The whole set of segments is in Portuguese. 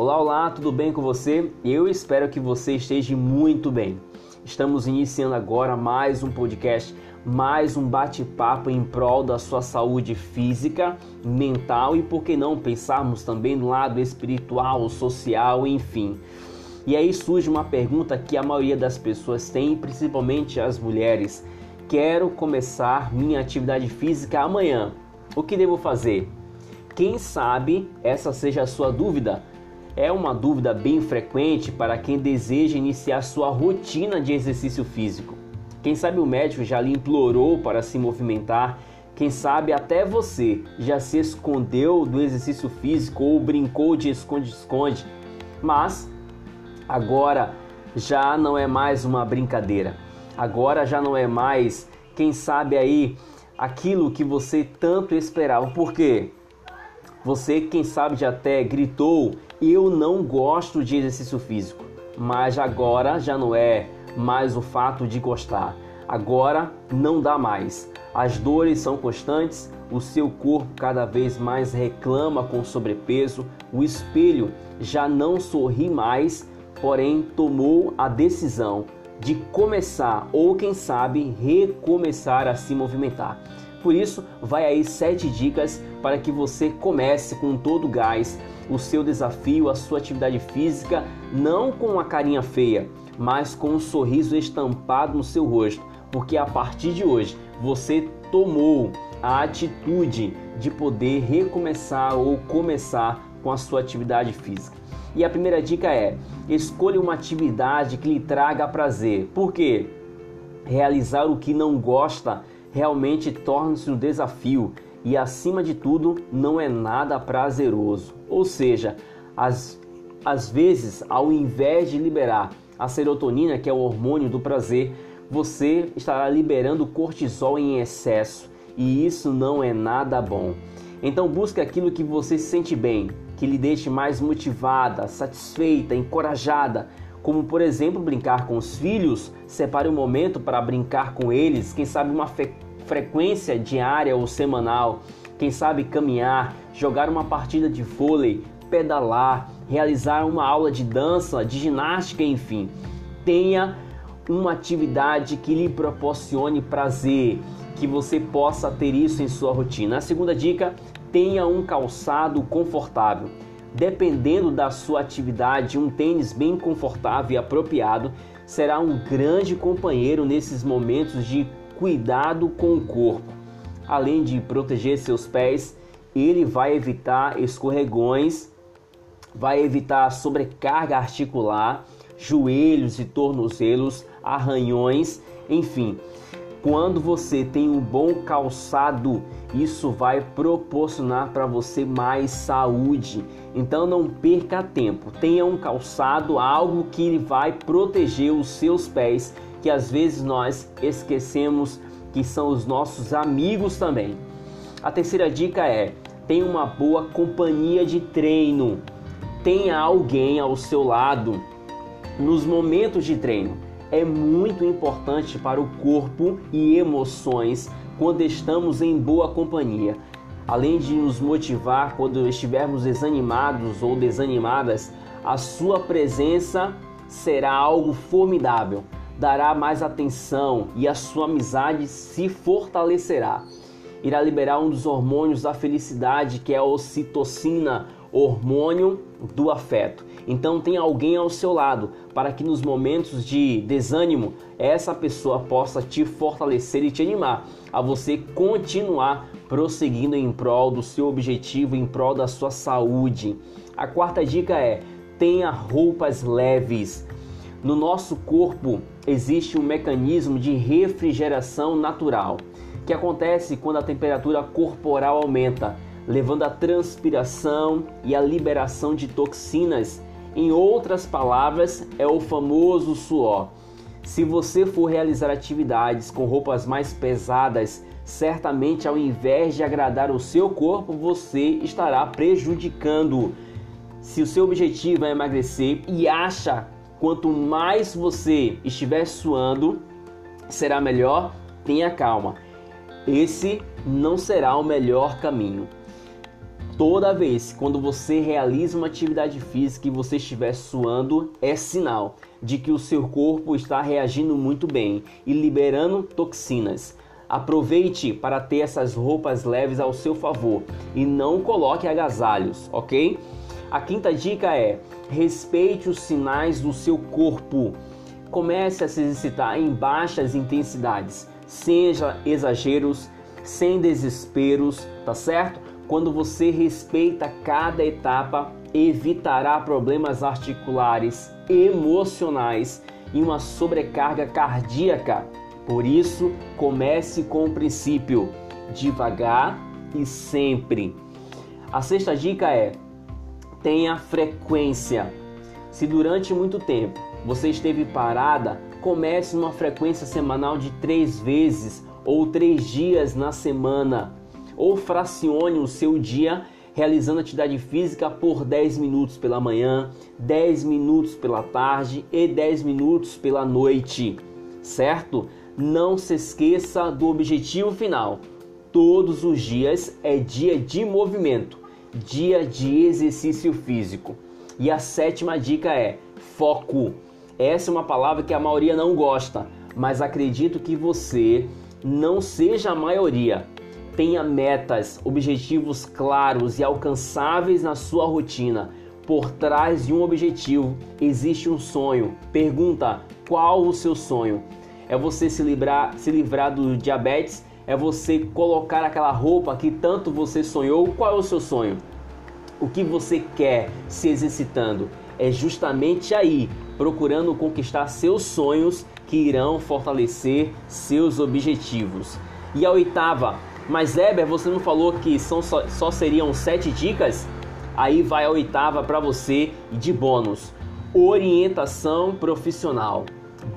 Olá, olá, tudo bem com você? Eu espero que você esteja muito bem. Estamos iniciando agora mais um podcast, mais um bate-papo em prol da sua saúde física, mental e, por que não, pensarmos também no lado espiritual, social, enfim. E aí surge uma pergunta que a maioria das pessoas tem, principalmente as mulheres. Quero começar minha atividade física amanhã. O que devo fazer? Quem sabe essa seja a sua dúvida? É uma dúvida bem frequente para quem deseja iniciar sua rotina de exercício físico. Quem sabe o médico já lhe implorou para se movimentar, quem sabe até você já se escondeu do exercício físico ou brincou de esconde-esconde, mas agora já não é mais uma brincadeira. Agora já não é mais, quem sabe aí, aquilo que você tanto esperava. Por quê? Você, quem sabe, já até gritou: Eu não gosto de exercício físico. Mas agora já não é mais o fato de gostar. Agora não dá mais. As dores são constantes, o seu corpo cada vez mais reclama com sobrepeso, o espelho já não sorri mais, porém tomou a decisão de começar ou quem sabe recomeçar a se movimentar. Por isso, vai aí sete dicas para que você comece com todo o gás o seu desafio, a sua atividade física, não com uma carinha feia, mas com um sorriso estampado no seu rosto, porque a partir de hoje você tomou a atitude de poder recomeçar ou começar com a sua atividade física. E a primeira dica é: escolha uma atividade que lhe traga prazer. Por quê? Realizar o que não gosta realmente torna-se um desafio. E, acima de tudo, não é nada prazeroso. Ou seja, às, às vezes, ao invés de liberar a serotonina, que é o hormônio do prazer, você estará liberando cortisol em excesso. E isso não é nada bom. Então busque aquilo que você se sente bem, que lhe deixe mais motivada, satisfeita, encorajada, como por exemplo brincar com os filhos, separe um momento para brincar com eles, quem sabe uma frequência diária ou semanal, quem sabe caminhar, jogar uma partida de vôlei, pedalar, realizar uma aula de dança, de ginástica, enfim. Tenha uma atividade que lhe proporcione prazer, que você possa ter isso em sua rotina. A segunda dica, tenha um calçado confortável. Dependendo da sua atividade, um tênis bem confortável e apropriado será um grande companheiro nesses momentos de cuidado com o corpo. Além de proteger seus pés, ele vai evitar escorregões, vai evitar sobrecarga articular, joelhos e tornozelos, arranhões, enfim. Quando você tem um bom calçado, isso vai proporcionar para você mais saúde. Então não perca tempo. Tenha um calçado, algo que vai proteger os seus pés que às vezes nós esquecemos que são os nossos amigos também. A terceira dica é: tenha uma boa companhia de treino. Tenha alguém ao seu lado nos momentos de treino. É muito importante para o corpo e emoções quando estamos em boa companhia. Além de nos motivar quando estivermos desanimados ou desanimadas, a sua presença será algo formidável dará mais atenção e a sua amizade se fortalecerá. Irá liberar um dos hormônios da felicidade, que é a ocitocina, hormônio do afeto. Então tem alguém ao seu lado para que nos momentos de desânimo essa pessoa possa te fortalecer e te animar a você continuar prosseguindo em prol do seu objetivo, em prol da sua saúde. A quarta dica é: tenha roupas leves. No nosso corpo existe um mecanismo de refrigeração natural que acontece quando a temperatura corporal aumenta, levando à transpiração e à liberação de toxinas. Em outras palavras, é o famoso suor. Se você for realizar atividades com roupas mais pesadas, certamente ao invés de agradar o seu corpo, você estará prejudicando. Se o seu objetivo é emagrecer e acha Quanto mais você estiver suando, será melhor. Tenha calma. Esse não será o melhor caminho. Toda vez quando você realiza uma atividade física e você estiver suando, é sinal de que o seu corpo está reagindo muito bem e liberando toxinas. Aproveite para ter essas roupas leves ao seu favor e não coloque agasalhos, ok? A quinta dica é: respeite os sinais do seu corpo. Comece a se exercitar em baixas intensidades, sem exageros, sem desesperos, tá certo? Quando você respeita cada etapa, evitará problemas articulares, emocionais e uma sobrecarga cardíaca. Por isso, comece com o princípio devagar e sempre. A sexta dica é: tenha frequência. Se durante muito tempo você esteve parada, comece uma frequência semanal de três vezes ou três dias na semana ou fracione o seu dia realizando atividade física por 10 minutos pela manhã, 10 minutos pela tarde e 10 minutos pela noite, certo? Não se esqueça do objetivo final. Todos os dias é dia de movimento, dia de exercício físico. E a sétima dica é foco. Essa é uma palavra que a maioria não gosta, mas acredito que você não seja a maioria. Tenha metas, objetivos claros e alcançáveis na sua rotina. Por trás de um objetivo existe um sonho. Pergunta: qual o seu sonho? É você se livrar, se livrar do diabetes? É você colocar aquela roupa que tanto você sonhou? Qual é o seu sonho? O que você quer se exercitando? É justamente aí, procurando conquistar seus sonhos que irão fortalecer seus objetivos. E a oitava, mas Eber, você não falou que são só, só seriam sete dicas? Aí vai a oitava para você de bônus. Orientação profissional.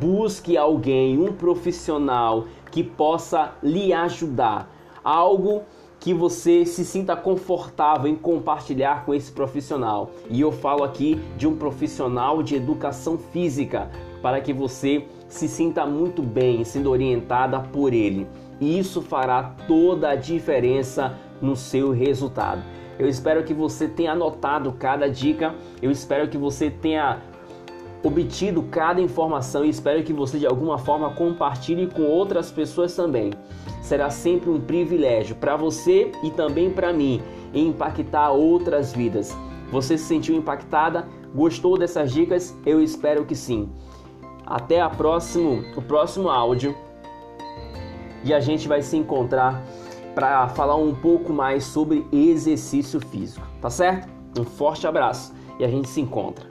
Busque alguém, um profissional que possa lhe ajudar. Algo que você se sinta confortável em compartilhar com esse profissional. E eu falo aqui de um profissional de educação física, para que você se sinta muito bem sendo orientada por ele e isso fará toda a diferença no seu resultado. Eu espero que você tenha anotado cada dica, eu espero que você tenha obtido cada informação e espero que você de alguma forma compartilhe com outras pessoas também. Será sempre um privilégio para você e também para mim impactar outras vidas. Você se sentiu impactada? Gostou dessas dicas? Eu espero que sim. Até a próximo, o próximo áudio e a gente vai se encontrar para falar um pouco mais sobre exercício físico, tá certo? Um forte abraço e a gente se encontra.